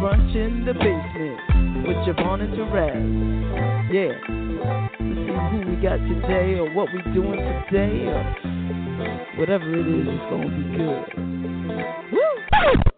Brunch in the basement with Javon and Therese. Yeah. Let's see who we got today or what we doing today or whatever it is, it's gonna be good. Woo!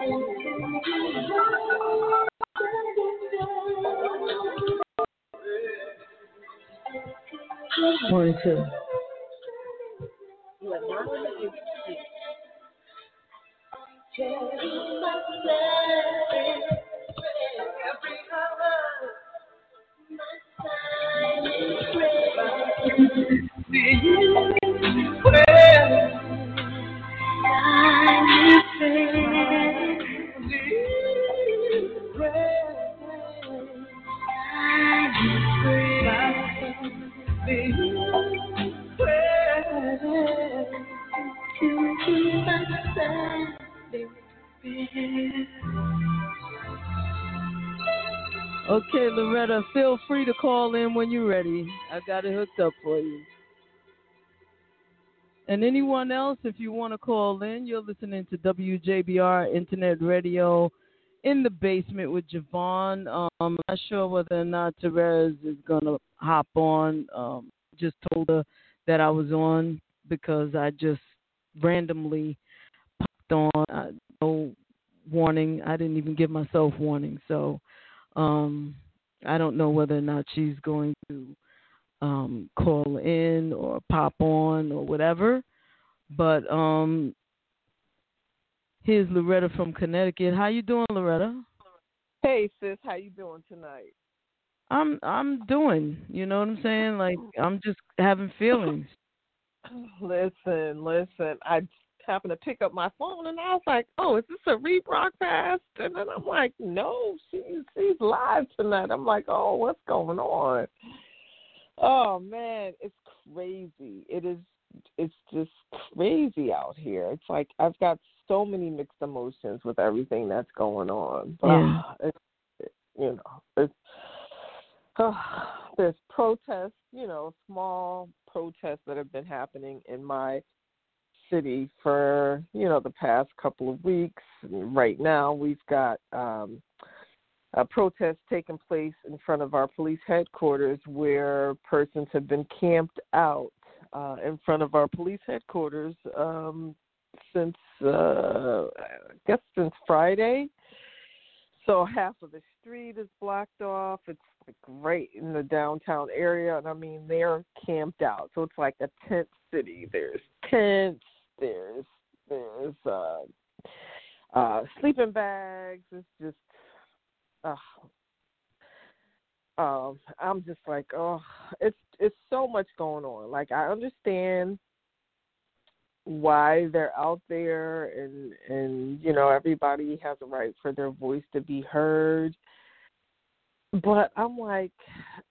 One, two. Okay, Loretta, feel free to call in when you're ready. I got it hooked up for you. And anyone else, if you want to call in, you're listening to WJBR Internet Radio in the basement with Javon. Um, I'm not sure whether or not Therese is going to hop on. Um, just told her that I was on because I just randomly on. I, no warning. I didn't even give myself warning. So um, I don't know whether or not she's going to um, call in or pop on or whatever. But um, here's Loretta from Connecticut. How you doing, Loretta? Hey sis, how you doing tonight? I'm I'm doing. You know what I'm saying? Like I'm just having feelings. Listen, listen. I happened to pick up my phone and I was like, "Oh, is this a rebroadcast?" And then I'm like, "No, she's she's live tonight." I'm like, "Oh, what's going on?" Oh man, it's crazy. It is. It's just crazy out here. It's like I've got so many mixed emotions with everything that's going on. But Yeah. it's, you know, it's uh, there's protests. You know, small protests that have been happening in my city for you know the past couple of weeks. Right now, we've got um, a protest taking place in front of our police headquarters where persons have been camped out uh, in front of our police headquarters um, since uh, I guess since Friday. So half of the street is blocked off. It's like right in the downtown area, and I mean they're camped out. So it's like a tent city. There's tents. There's there's uh, uh, sleeping bags. It's just uh, um, I'm just like, oh, it's it's so much going on. Like I understand why they're out there and and you know everybody has a right for their voice to be heard but i'm like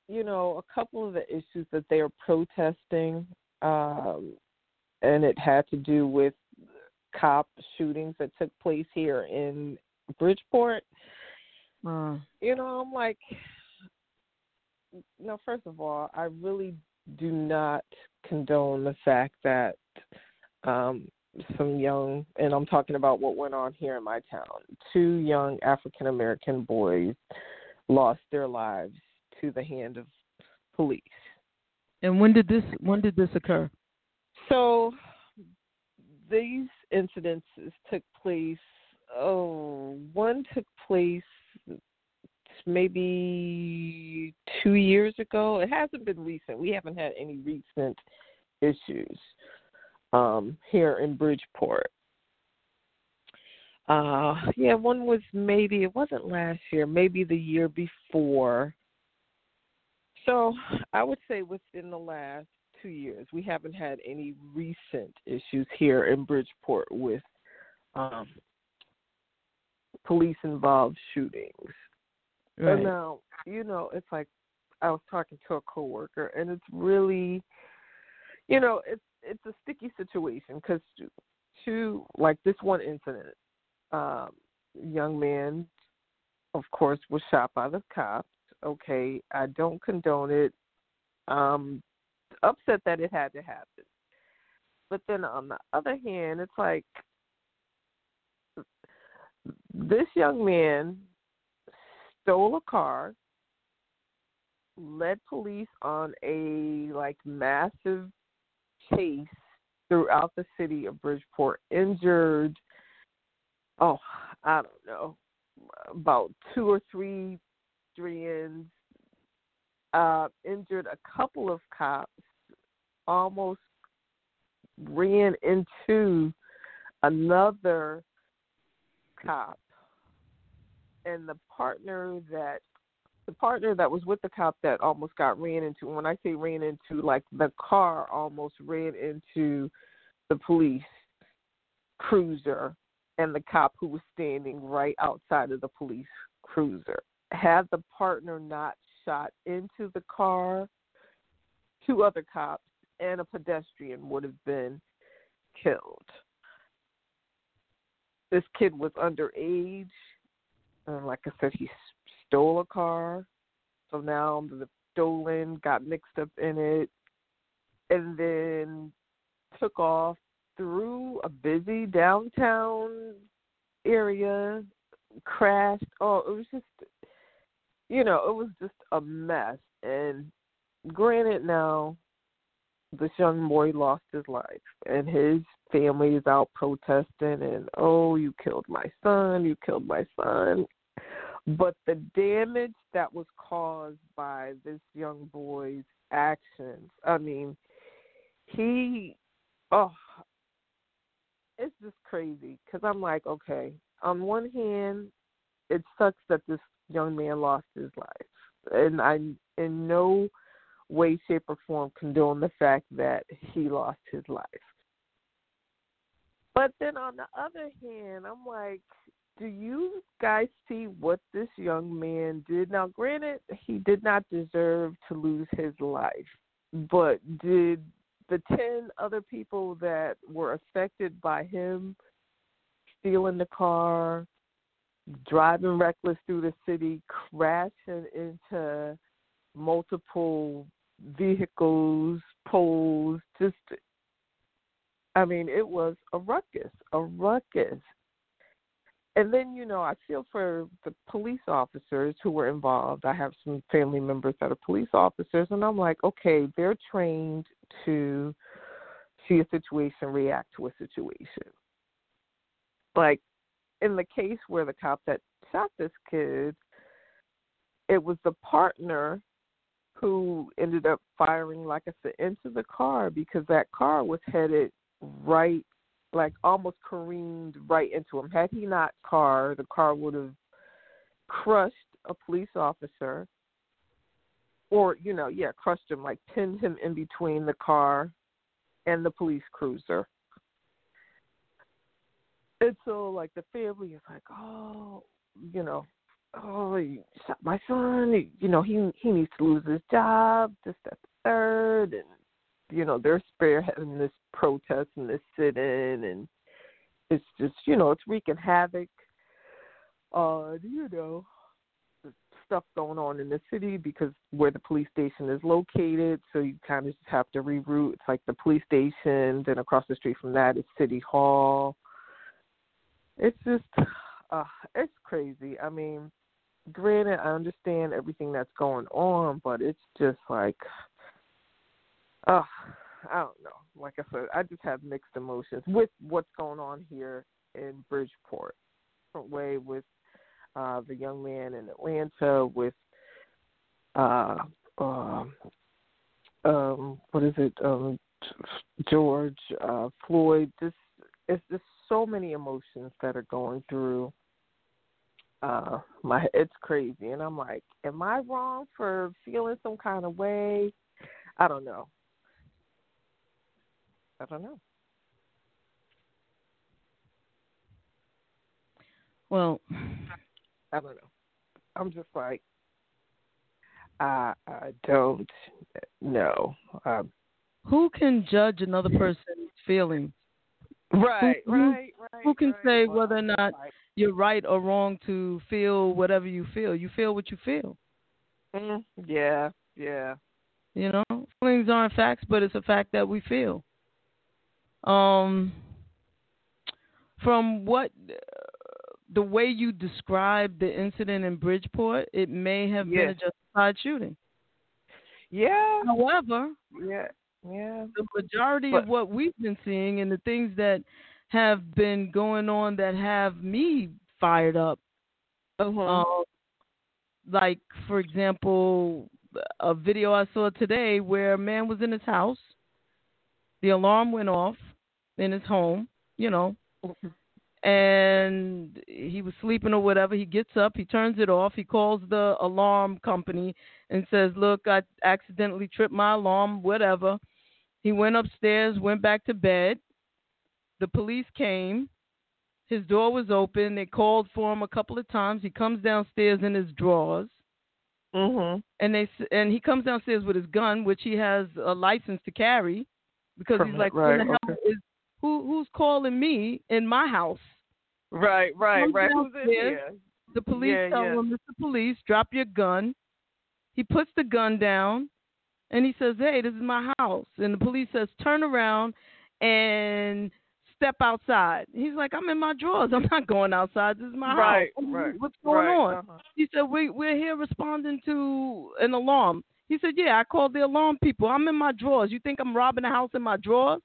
you know a couple of the issues that they are protesting um and it had to do with cop shootings that took place here in bridgeport Uh, you know i'm like no first of all i really do not condone the fact that um, some young, and I'm talking about what went on here in my town. Two young African American boys lost their lives to the hand of police. and when did this when did this occur? So these incidences took place. Oh, one took place maybe two years ago. It hasn't been recent. We haven't had any recent issues um, here in Bridgeport. Uh, yeah, one was maybe it wasn't last year, maybe the year before. So I would say within the last two years, we haven't had any recent issues here in Bridgeport with um, police involved shootings. Right. And now, you know, it's like I was talking to a coworker, and it's really, you know, it's it's a sticky situation because two, like this one incident, um, young man, of course, was shot by the cops. Okay, I don't condone it. Um, upset that it had to happen, but then on the other hand, it's like this young man stole a car, led police on a like massive chase throughout the city of Bridgeport, injured oh, I don't know, about two or three Drians, uh, injured a couple of cops, almost ran into another cop and the partner that the partner that was with the cop that almost got ran into when I say ran into like the car almost ran into the police cruiser and the cop who was standing right outside of the police cruiser. Had the partner not shot into the car, two other cops and a pedestrian would have been killed. This kid was underage. Uh, like I said, he stole a car. So now the stolen got mixed up in it and then took off through a busy downtown area, crashed. Oh, it was just, you know, it was just a mess. And granted, now this young boy lost his life, and his family is out protesting, and oh, you killed my son, you killed my son. But the damage that was caused by this young boy's actions, I mean, he, oh, it's just crazy because I'm like, okay, on one hand, it sucks that this young man lost his life, and I in no way, shape, or form condone the fact that he lost his life. But then on the other hand, I'm like, do you guys see what this young man did? Now, granted, he did not deserve to lose his life, but did the 10 other people that were affected by him stealing the car, driving reckless through the city, crashing into multiple vehicles, poles, just I mean, it was a ruckus, a ruckus. And then, you know, I feel for the police officers who were involved. I have some family members that are police officers, and I'm like, okay, they're trained to see a situation, react to a situation. Like in the case where the cop that shot this kid, it was the partner who ended up firing, like I said, into the car because that car was headed right, like almost careened right into him. Had he not car, the car would have crushed a police officer, or you know, yeah, crushed him, like pinned him in between the car and the police cruiser. And so like the family is like, oh, you know, oh, you shot my son. You know, he he needs to lose his job. This, that, the third, and you know they're spearheading this protest and this sit-in, and it's just you know it's wreaking havoc on you know stuff going on in the city because where the police station is located. So you kind of just have to reroute. It's like the police station, then across the street from that is City Hall. It's just, uh, it's crazy. I mean, granted, I understand everything that's going on, but it's just like, uh, I don't know. Like I said, I just have mixed emotions with what's going on here in Bridgeport. Different way with uh, the young man in Atlanta with uh, um, um, what is it, um, George uh, Floyd. Just it's just so many emotions that are going through uh my it's crazy and i'm like am i wrong for feeling some kind of way i don't know i don't know well I don't know. I'm just like, I I don't know. Um, who can judge another person's feelings? Right, who, right, right. Who can right, say well, whether or not right. you're right or wrong to feel whatever you feel? You feel what you feel. Mm, yeah, yeah. You know, feelings aren't facts, but it's a fact that we feel. Um, from what the way you described the incident in Bridgeport, it may have been a justified shooting. Yeah. However, yeah, yeah. The majority but, of what we've been seeing and the things that have been going on that have me fired up, uh-huh. uh, like for example, a video I saw today where a man was in his house, the alarm went off in his home, you know, mm-hmm and he was sleeping or whatever. He gets up, he turns it off, he calls the alarm company and says, Look, I accidentally tripped my alarm, whatever. He went upstairs, went back to bed. The police came. His door was open. They called for him a couple of times. He comes downstairs in his drawers. Mhm. And they and he comes downstairs with his gun, which he has a license to carry, because From he's like, right, "Who the hell is who who's calling me in my house? Right, right, Comes right. Who's in here? The police Yeah, tell yeah. him, Mr. Police, drop your gun. He puts the gun down and he says, Hey, this is my house. And the police says, Turn around and step outside. He's like, I'm in my drawers. I'm not going outside. This is my Right, house. right, What's going right, on? uh-huh. He said, we, We're here responding to an alarm. He said, Yeah, I called the alarm people. I'm in my drawers. You think I'm robbing a house in my drawers?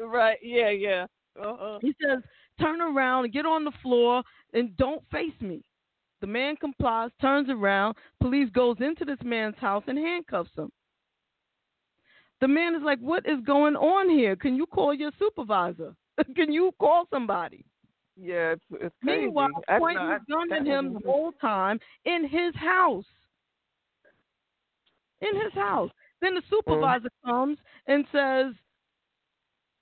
Right, yeah, yeah. Uh-huh. He says, turn around, get on the floor, and don't face me. The man complies, turns around. Police goes into this man's house and handcuffs him. The man is like, what is going on here? Can you call your supervisor? Can you call somebody? Yeah, it's it's crazy. Meanwhile, pointing no, gun at him the whole time in his house. In his house. Then the supervisor comes and says,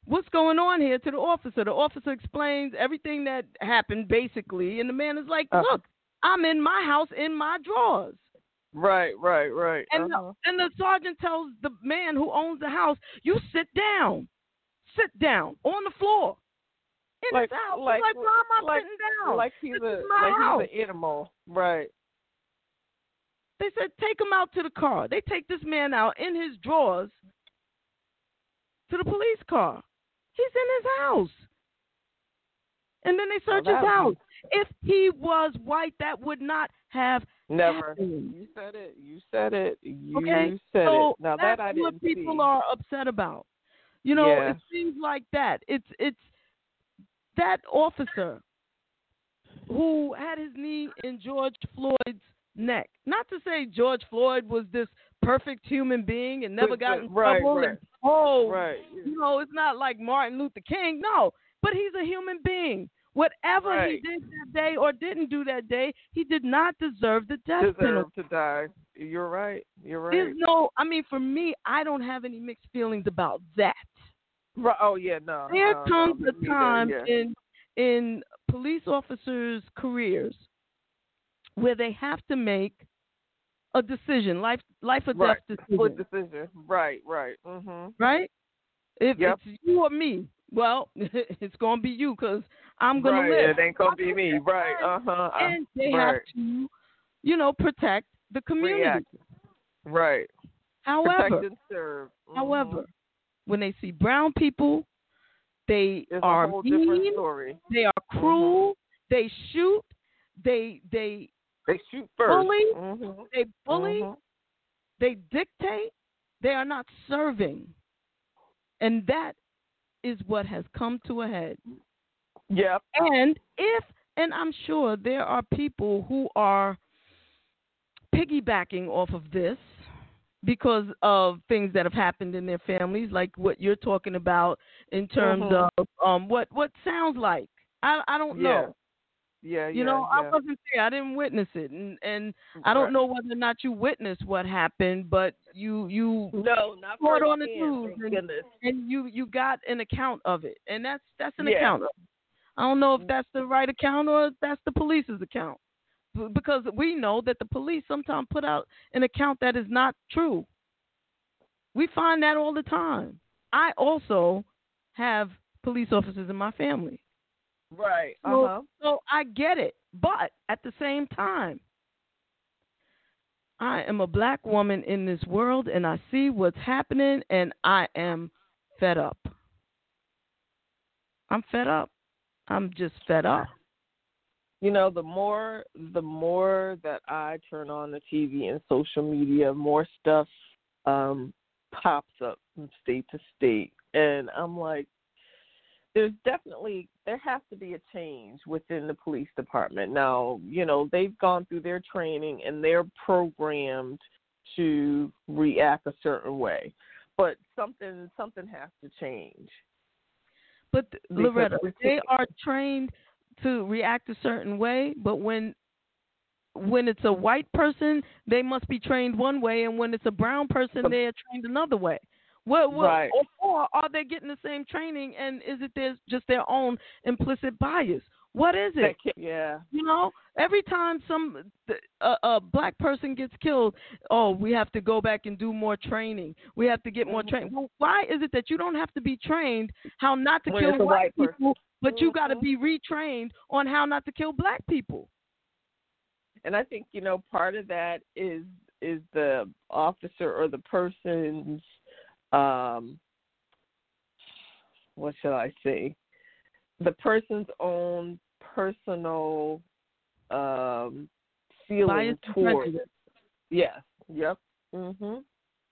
What's going on here to the officer? The officer explains everything that happened basically, and the man is like, Uh. Look, I'm in my house in my drawers. Right, right, right. And, uh-huh. the, and the sergeant tells the man who owns the house, You sit down. Sit down on the floor. In Like- his house. Like- like, why am I like- sitting down? like he's this a like house. he's an animal. Right. They said, take him out to the car. They take this man out in his drawers to the police car. He's in his house. And then they search Well, his house. If he was white, that would not have Never. happened. You said it. You said it. You Okay? said so it. Now that's that I what didn't people see. are upset about. You know, Yeah. it seems like that. It's it's that officer who had his knee in George Floyd's neck. Not to say George Floyd was this perfect human being and never got in right, trouble. right. And, oh, Right. you know, it's not like Martin Luther King. No, but he's a human being. Whatever he did that day or didn't do that day, he did not deserve the death penalty. Deserve to die. You're right. You're right. There's no, I mean, for me, I don't have any mixed feelings about that. Right. Oh yeah. No. There no, comes no, a time yeah. in in police officers' careers where they have to make a decision, life life or right. death decision. Decision. Right, right. Mhm. Right? If Yep. it's you or me, well, it's gonna be you because I'm gonna right. live. It ain't gonna be me. Right. Uh huh. And they right. have to, you know, protect the community. React. Right. However, Protect and serve. Mhm. however, when they see brown people, they it's are a whole different mean. story. They are cruel. They shoot. They they They shoot 1st Bully? Mhm. they bully. Mhm. They dictate. They are not serving, and that is what has come to a head. Yep. And if, and I'm sure there are people who are piggybacking off of this because of things that have happened in their families, like what you're talking about in terms Mhm. of um, what what sounds like. I I don't Yeah. know. Yeah. You yeah, know, yeah. I wasn't there. I didn't witness it, and and I don't know whether or not you witnessed what happened, but you you No, not saw it on the news, and- and you you got an account of it, and that's that's an Yeah. account. Of. I don't know if that's the right account or if that's the police's account, because we know that the police sometimes put out an account that is not true. We find that all the time. I also have police officers in my family, Right. So- huh. so I get it. But at the same time, I am a black woman in this world, and I see what's happening, and I am fed up. I'm fed up. I'm just fed up. You know, the more the more that I turn on the TV and social media, more stuff um pops up from state to state, and I'm like, there's definitely there has to be a change within the police department. Now, you know, they've gone through their training and they're programmed to react a certain way, but something something has to change. But Loretta, they are trained to react a certain way, but when when it's a white person, they must be trained one way, and when it's a brown person, they are trained another way. What, what, Right. or, are they getting the same training, and is it their, just their own implicit bias? What is it? Yeah. You know, every time some a, a black person gets killed, oh, we have to go back and do more training. We have to get more Mhm. training. Well, why is it that you don't have to be trained how not to When kill white white people, but you got to be retrained on how not to kill black people? and I think you know part of that is is the officer or the person's um what should I say the person's own personal um feeling Bias towards yes yep mhm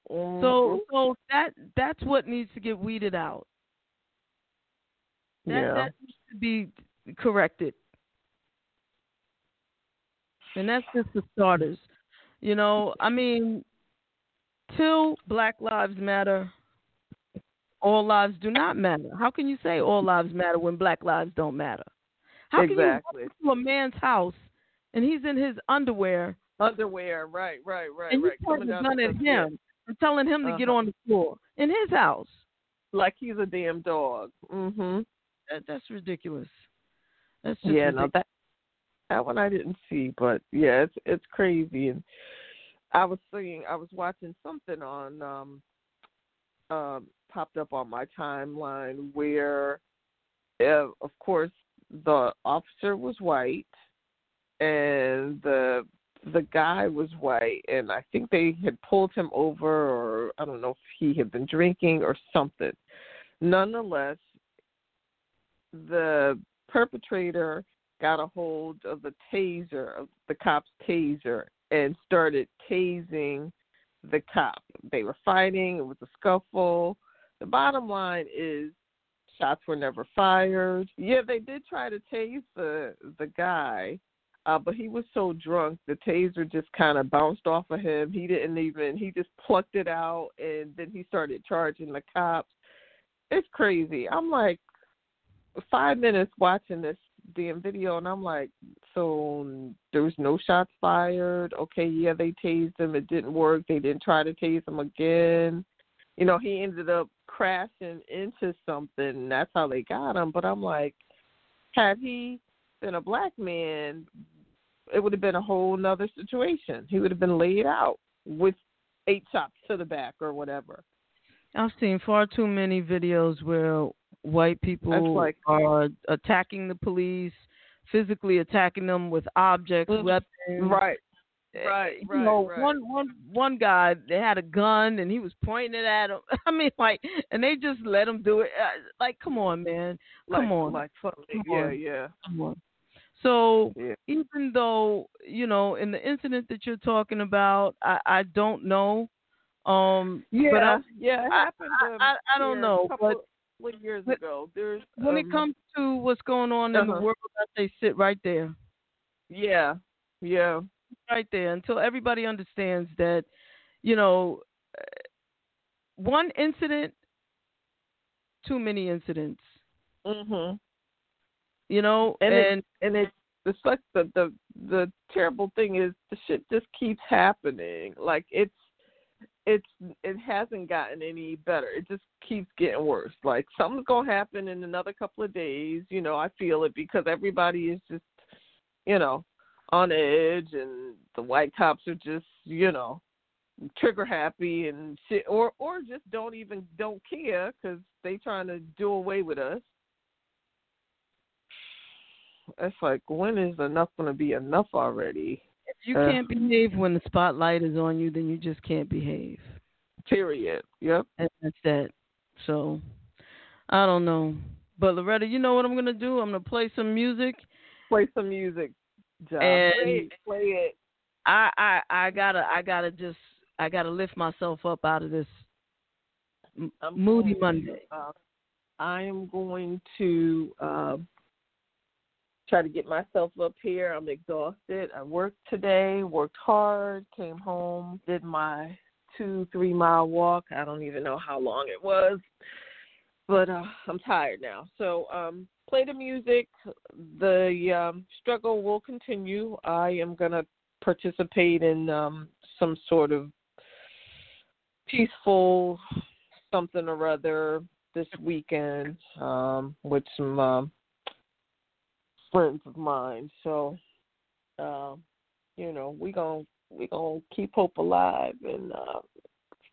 So, so that that's what needs to get weeded out. That, yeah that needs to be corrected. And that's just the starters. You know, I mean, till Black Lives Matter, all lives do not matter. How can you say all lives matter when Black lives don't matter? How exactly can you go to a man's house and he's in his underwear underwear right right right and you right pointing a gun at him and telling him to get Uh-huh. on the floor in his house? like he's a damn dog Mm-hmm. That, that's ridiculous. That's just yeah, ridiculous. no, that that one I didn't see, but yeah, it's it's crazy. And I was seeing, I was watching something on, um, um, popped up on my timeline where, uh, of course, the officer was white, and the the guy was white, and I think they had pulled him over, or I don't know if he had been drinking or something. Nonetheless, the perpetrator got a hold of the taser, of the cop's taser, and started tasing the cop. They were fighting, it was a scuffle. The bottom line is shots were never fired. Yeah, they did try to tase the the guy, uh, but he was so drunk the taser just kind of bounced off of him. He didn't even he just plucked it out and then he started charging the cops. It's crazy. I'm like five minutes watching this damn video and I'm like, so there was no shots fired. Okay, yeah, they tased him. It didn't work. They didn't try to tase him again. You know, he ended up crashing into something. That's how they got him. But I'm like, had he been a black man, it would have been a whole nother situation. He would have been laid out with eight shots to the back or whatever. I've seen far too many videos where white people like, are attacking the police, physically attacking them with objects, mm, weapons. Right. Right, you right, know, right. one one one guy they had a gun and he was pointing it at him. I mean, like, and they just let him do it. Uh, Like, come on, man, come like, on, Like, fuck, Come yeah, on. yeah. come on. So Yeah. even though you know, in the incident that you're talking about, I I don't know. Um, Yeah, but I, yeah, it I- happened. I- um, I- I don't here know, couple but- of years but ago. There's when it um, comes to what's going on in the Uh-huh. world, I say sit right there. yeah, yeah, right there until everybody understands that, you know, uh, one incident, too many incidents. mhm. You know, And and, it, and it the suck the the the terrible thing is the shit just keeps happening. Like it's it's it hasn't gotten any better. It just keeps getting worse. Like something's gonna happen in another couple of days. You know, I feel it because everybody is just, you know, on edge, and the white cops are just, you know, trigger happy and shit, or or just don't even don't care because they trying to do away with us. It's like when is enough to be enough already? You uh, can't behave when the spotlight is on you, then you just can't behave. Period. Yep. And that's that. So, I don't know. But Loretta, you know what I'm gonna do? I'm gonna play some music. Play some music, John. And- play, it, play it. I I I gotta I gotta just I gotta lift myself up out of this I'm moody going to, Monday. uh, I am going to uh, try to get myself up here. I'm exhausted. I worked today, worked hard, came home, did my two, three mile walk. I don't even know how long it was, but uh, I'm tired now. So um, play the music. The um, struggle will continue. I am going to participate in um, some sort of peaceful something or other this weekend um, with some um, friends of mine. So, um, you know, we gonna we gonna keep hope alive and uh,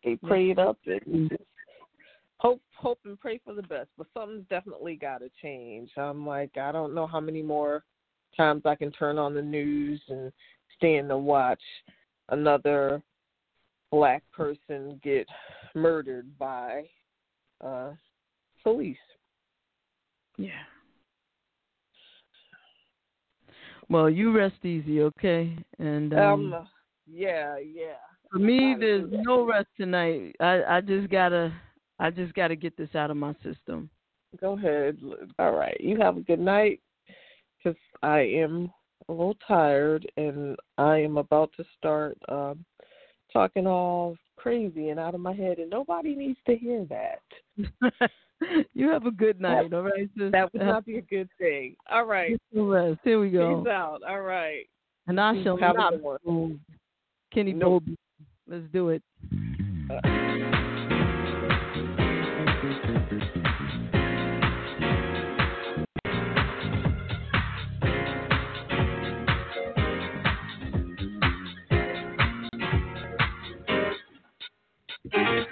stay prayed up and just hope hope and pray for the best. But something's definitely got to change. I'm like I don't know how many more times I can turn on the news and stand to watch another black person get murdered by uh police. Yeah. Well, you rest easy, okay? And um, Um, yeah, yeah. for me, there's no rest tonight. I I just gotta I just gotta get this out of my system. Go ahead. All right. You have a good night because I am a little tired and I am about to start um, talking all crazy and out of my head, and nobody needs to hear that. you have a good night, all right? Sis? That would uh-huh. not be a good thing. All right. rest. Here we go. Peace out. All right. And I shall Have not one. move. Kenny Nope. Bobby. Let's do it. Yeah.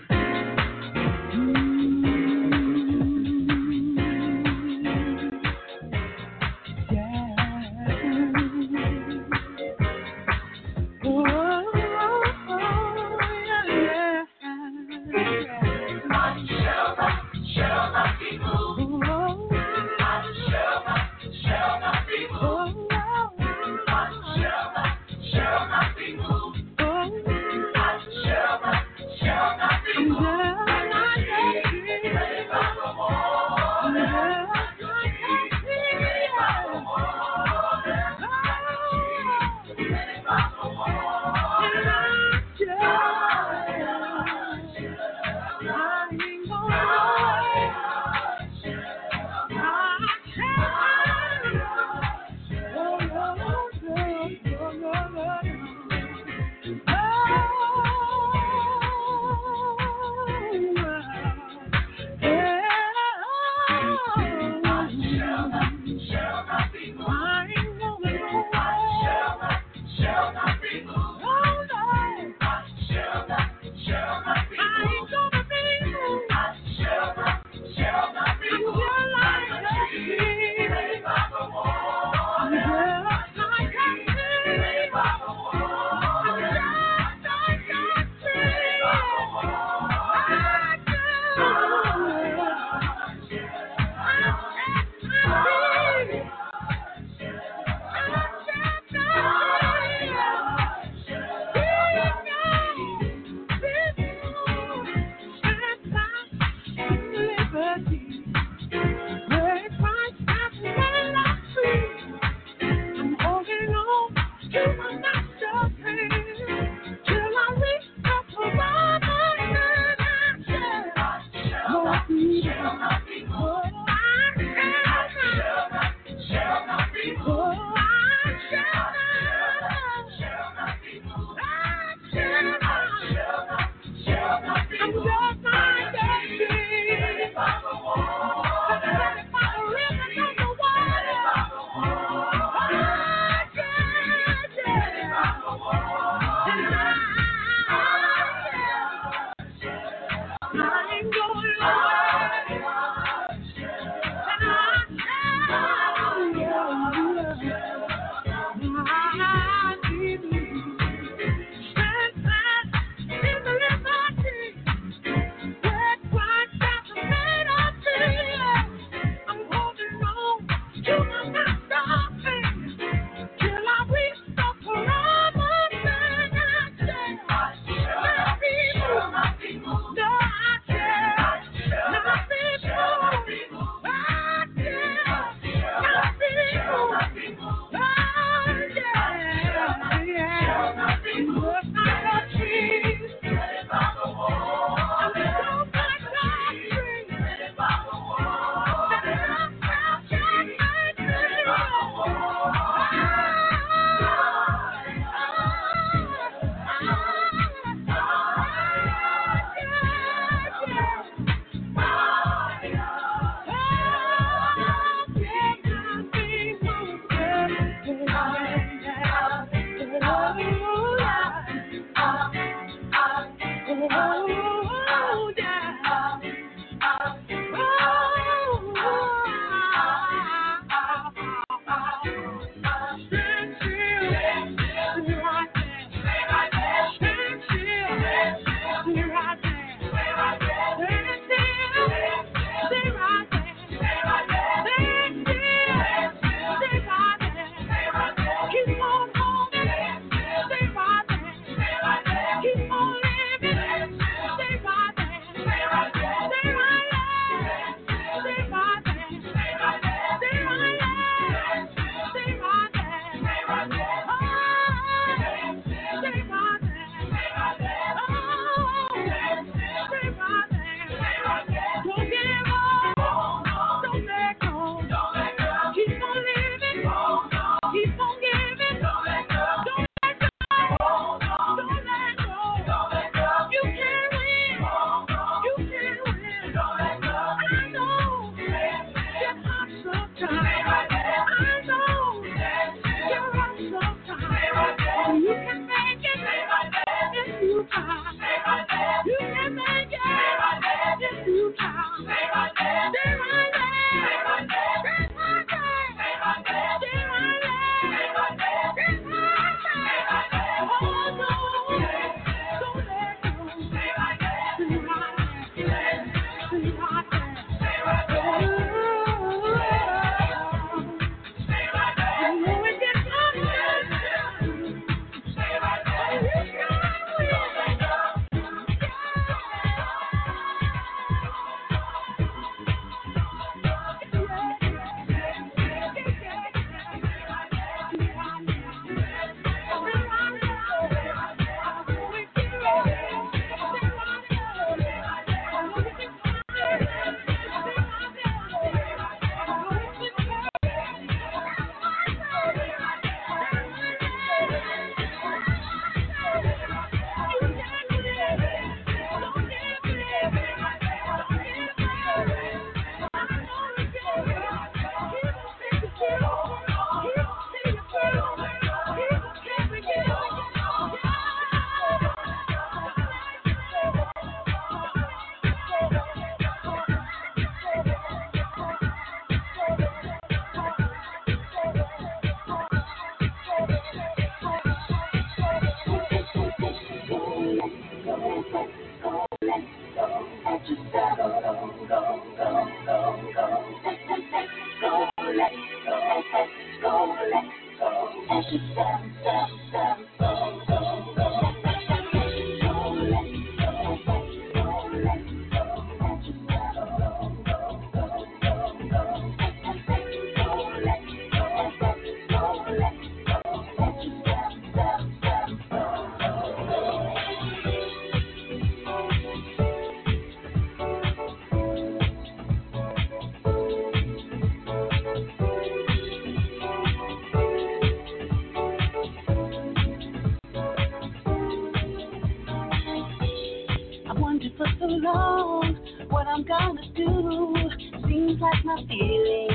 How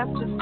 I pass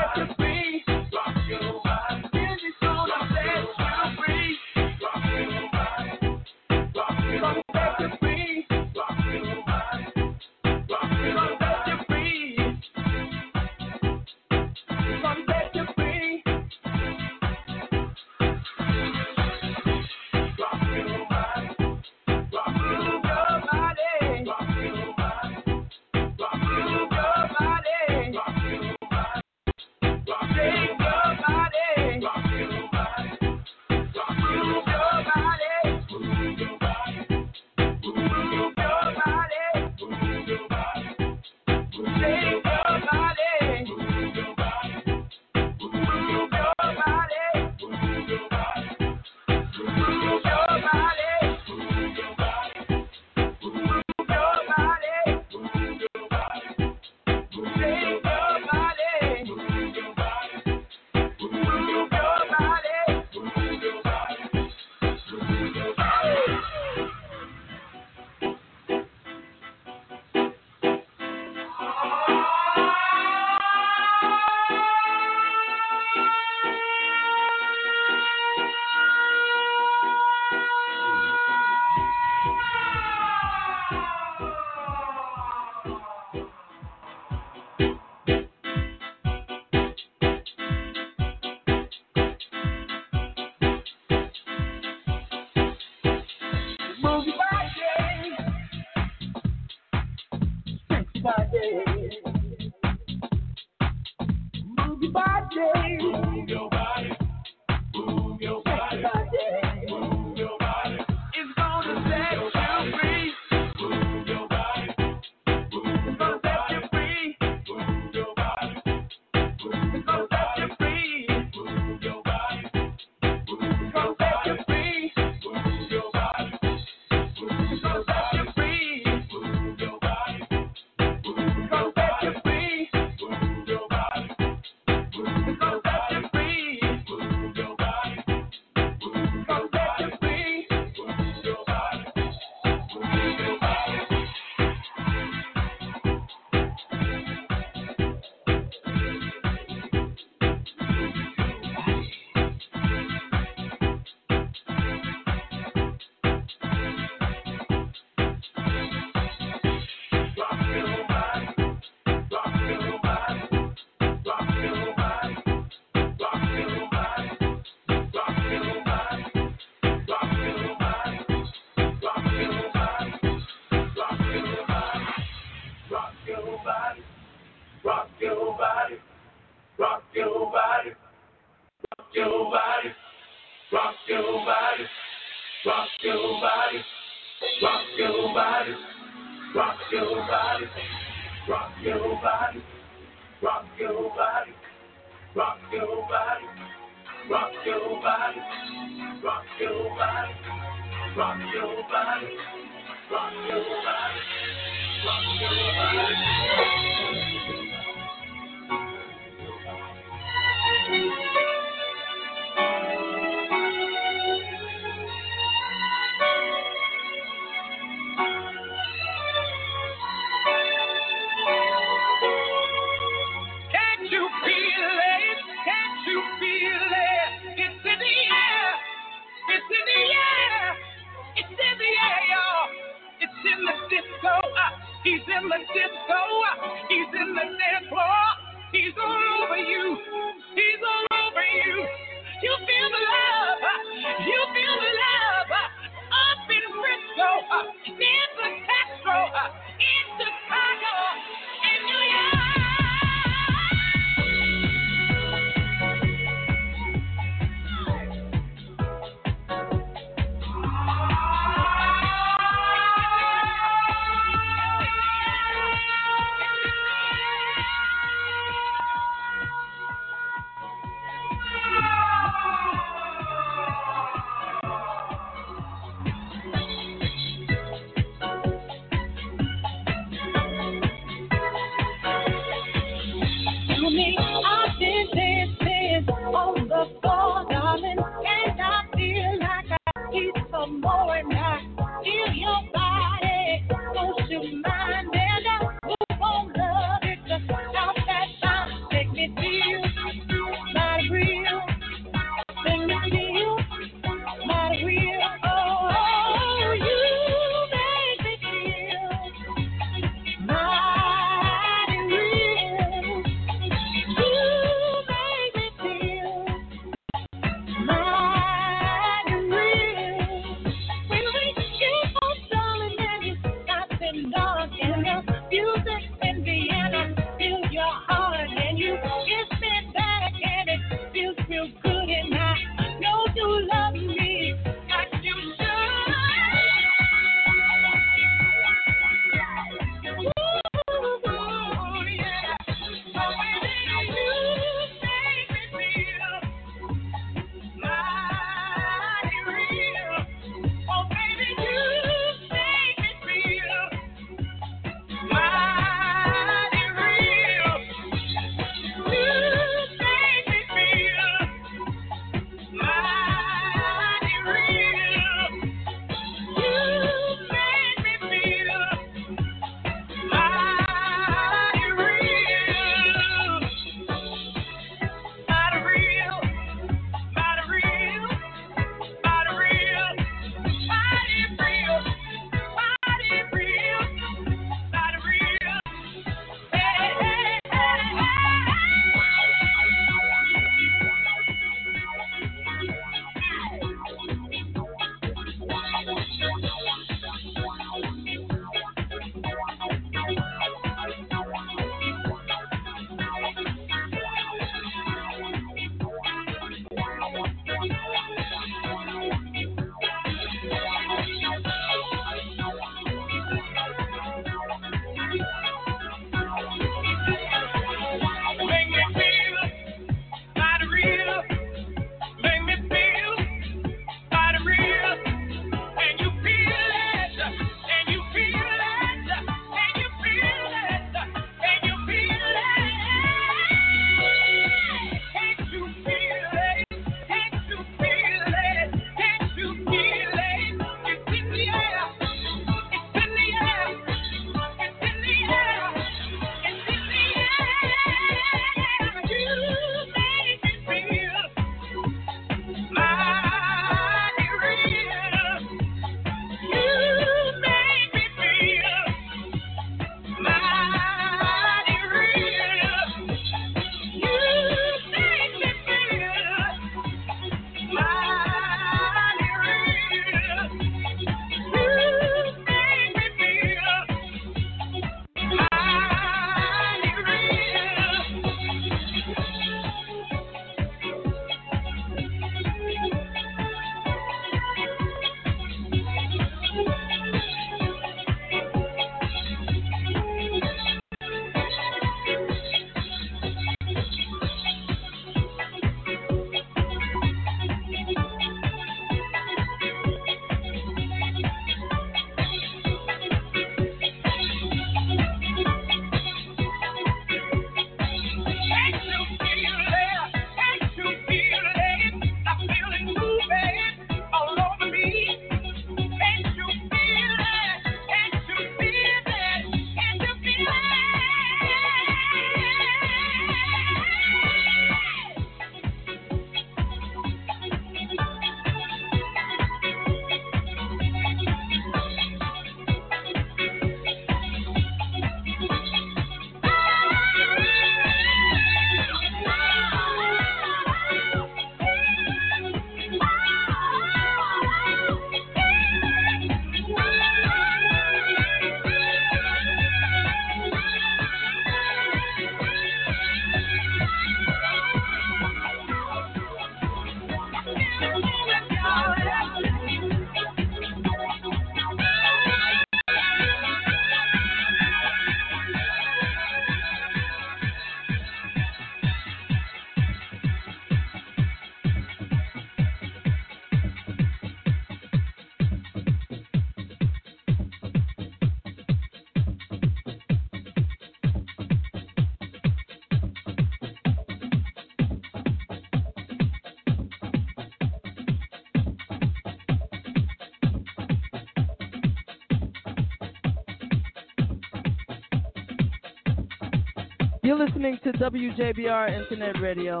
listening to WJBR Internet Radio.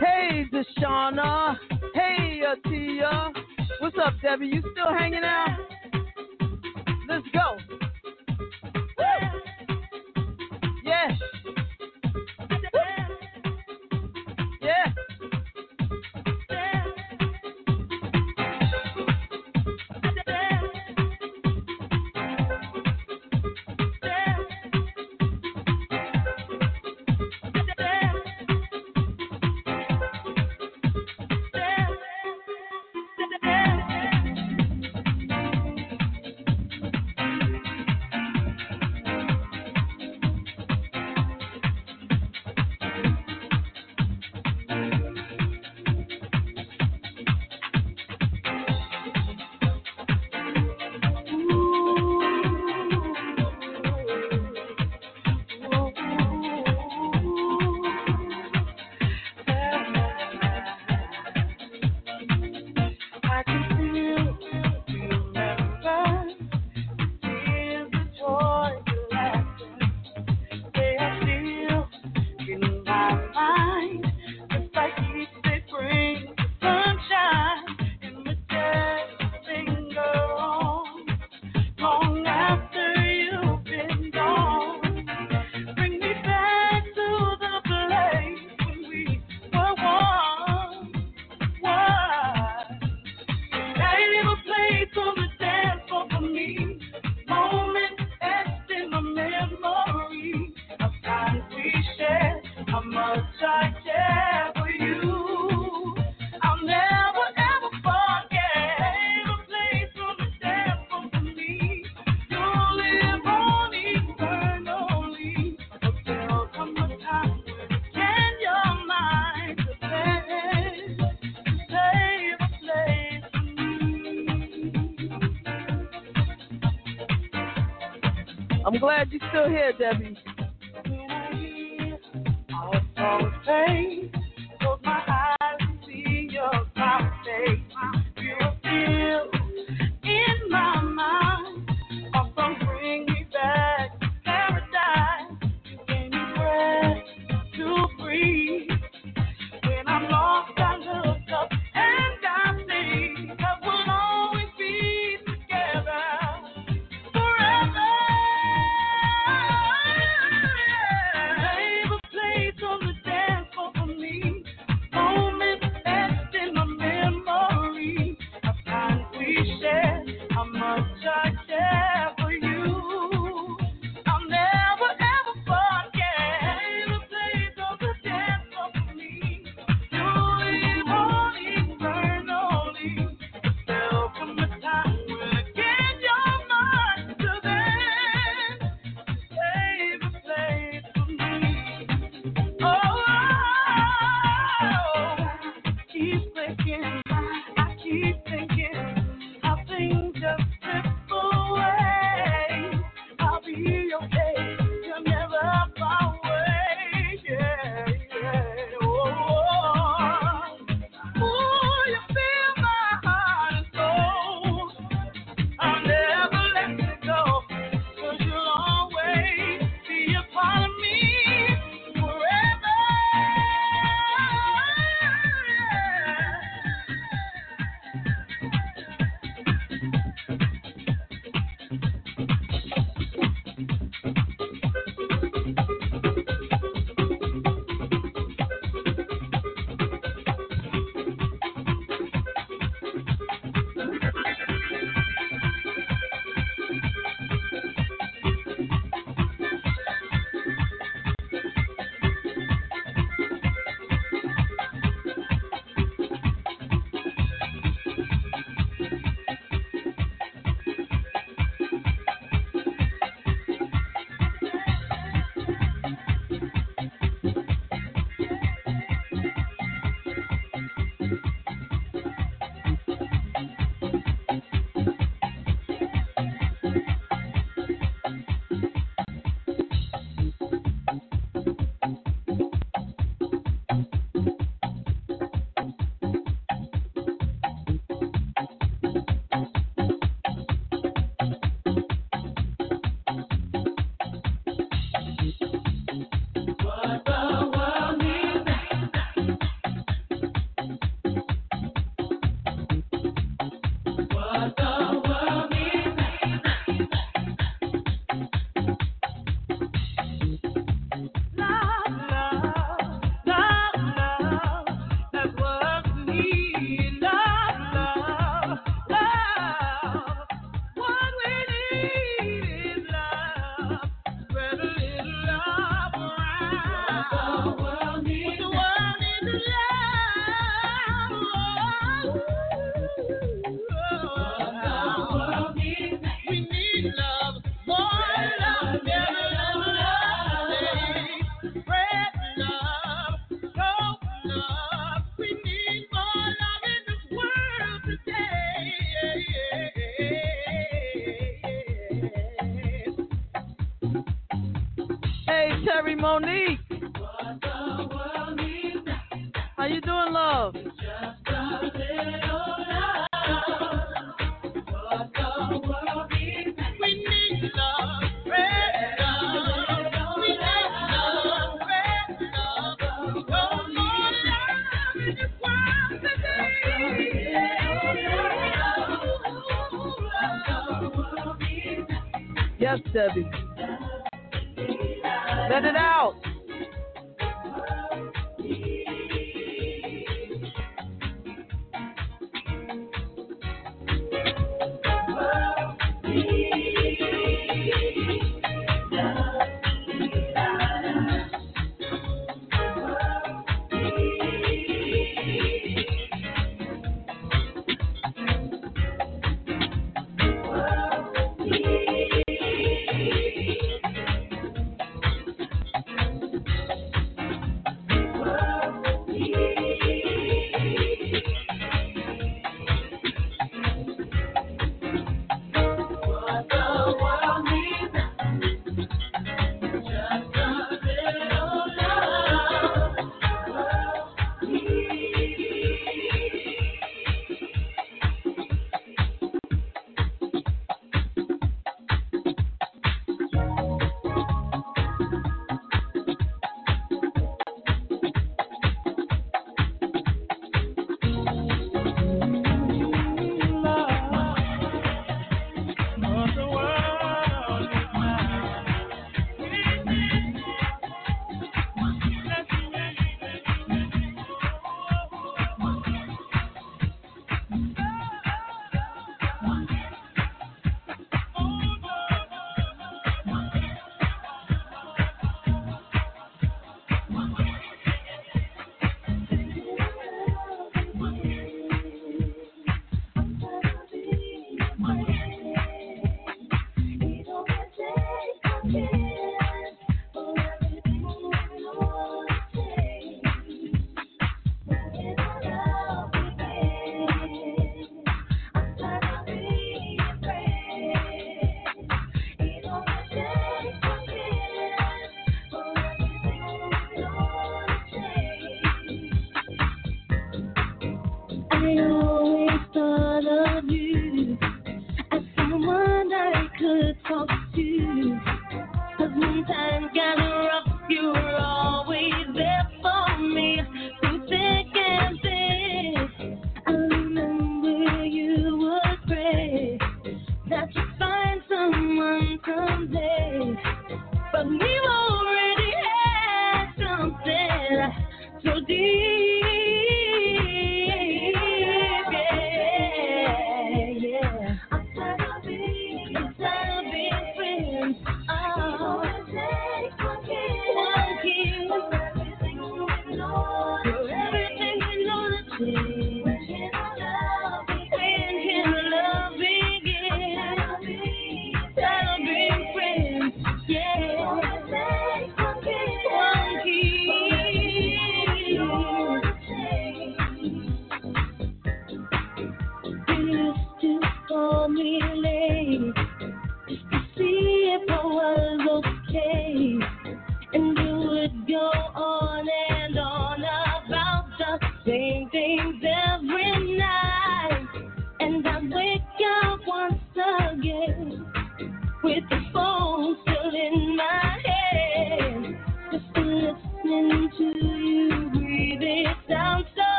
Hey, Deshauna. Hey, Atia. What's up, Debbie? You still hanging out? glad you're still here, Debbie.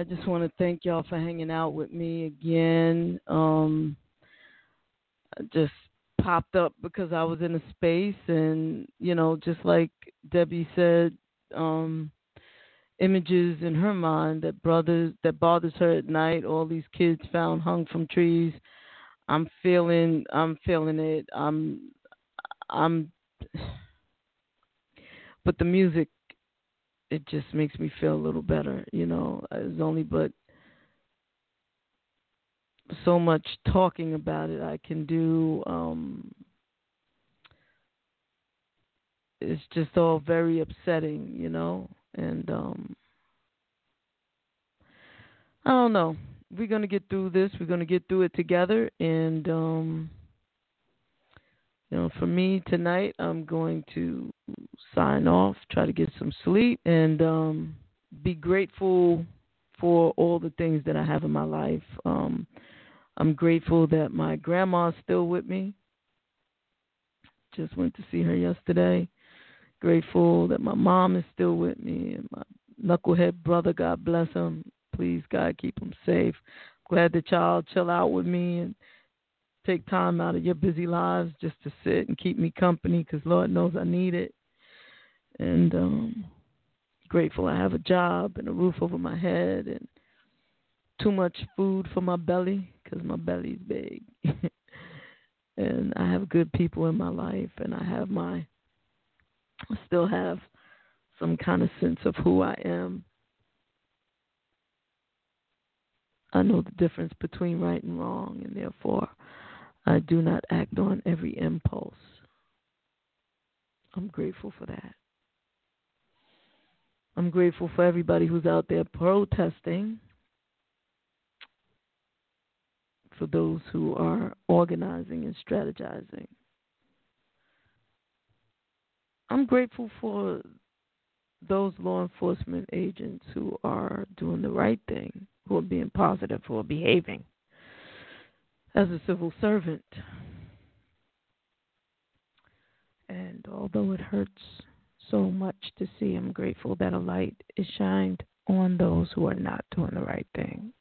I just want to thank y'all for hanging out with me again. Um I just popped up because I was in a space and you know, just like Debbie said, um images in her mind that brothers that bothers her at night, all these kids found hung from trees. I'm feeling I'm feeling it. I'm I'm but the music it just makes me feel a little better, you know. It's only but so much talking about it I can do. Um it's just all very upsetting, you know, and um I don't know. We're gonna get through this. We're gonna get through it together, and um you know, for me tonight, I'm going to sign off, try to get some sleep, and um, be grateful for all the things that I have in my life. Um, I'm grateful that my grandma's still with me. Just went to see her yesterday. Grateful that my mom is still with me, and my knucklehead brother, God bless him. Please, God, keep him safe. Glad that y'all chill out with me and take time out of your busy lives just to sit and keep me company because Lord knows I need it. And um, grateful I have a job and a roof over my head and too much food for my belly because my belly's big. and I have good people in my life and I have my, I still have some kind of sense of who I am. I know the difference between right and wrong, and therefore I do not act on every impulse. I'm grateful for that. I'm grateful for everybody who's out there protesting, for those who are organizing and strategizing. I'm grateful for those law enforcement agents who are doing the right thing, who are being positive, who are behaving as a civil servant. And although it hurts so much to see, I'm grateful that a light is shined on those who are not doing the right thing.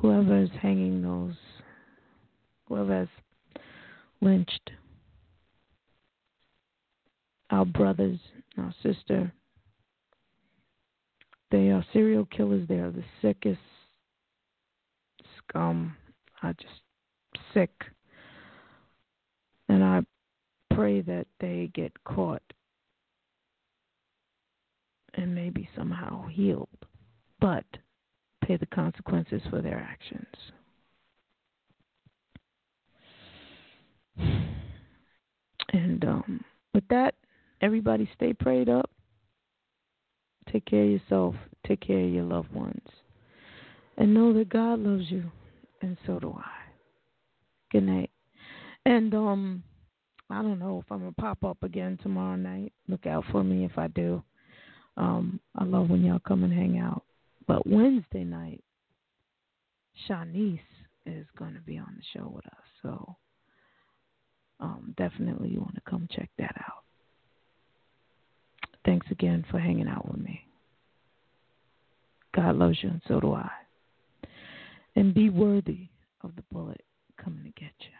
Whoever is hanging those, whoever has lynched our brothers, our sister, they are serial killers. They are the sickest scum. I just sick. And I pray that they get caught and maybe somehow healed, but pay the consequences for their actions. And um, with that, everybody stay prayed up. Take care of yourself. Take care of your loved ones. And know that God loves you, and so do I. Good night. And um, I don't know if I'm gonna pop up again tomorrow night. Look out for me if I do. Um, I love when y'all come and hang out. But Wednesday night, Shanice is gonna be on the show with us. So um, definitely you want to come check that out. Thanks again for hanging out with me. God loves you, and so do I. And be worthy of the bullet coming to get you.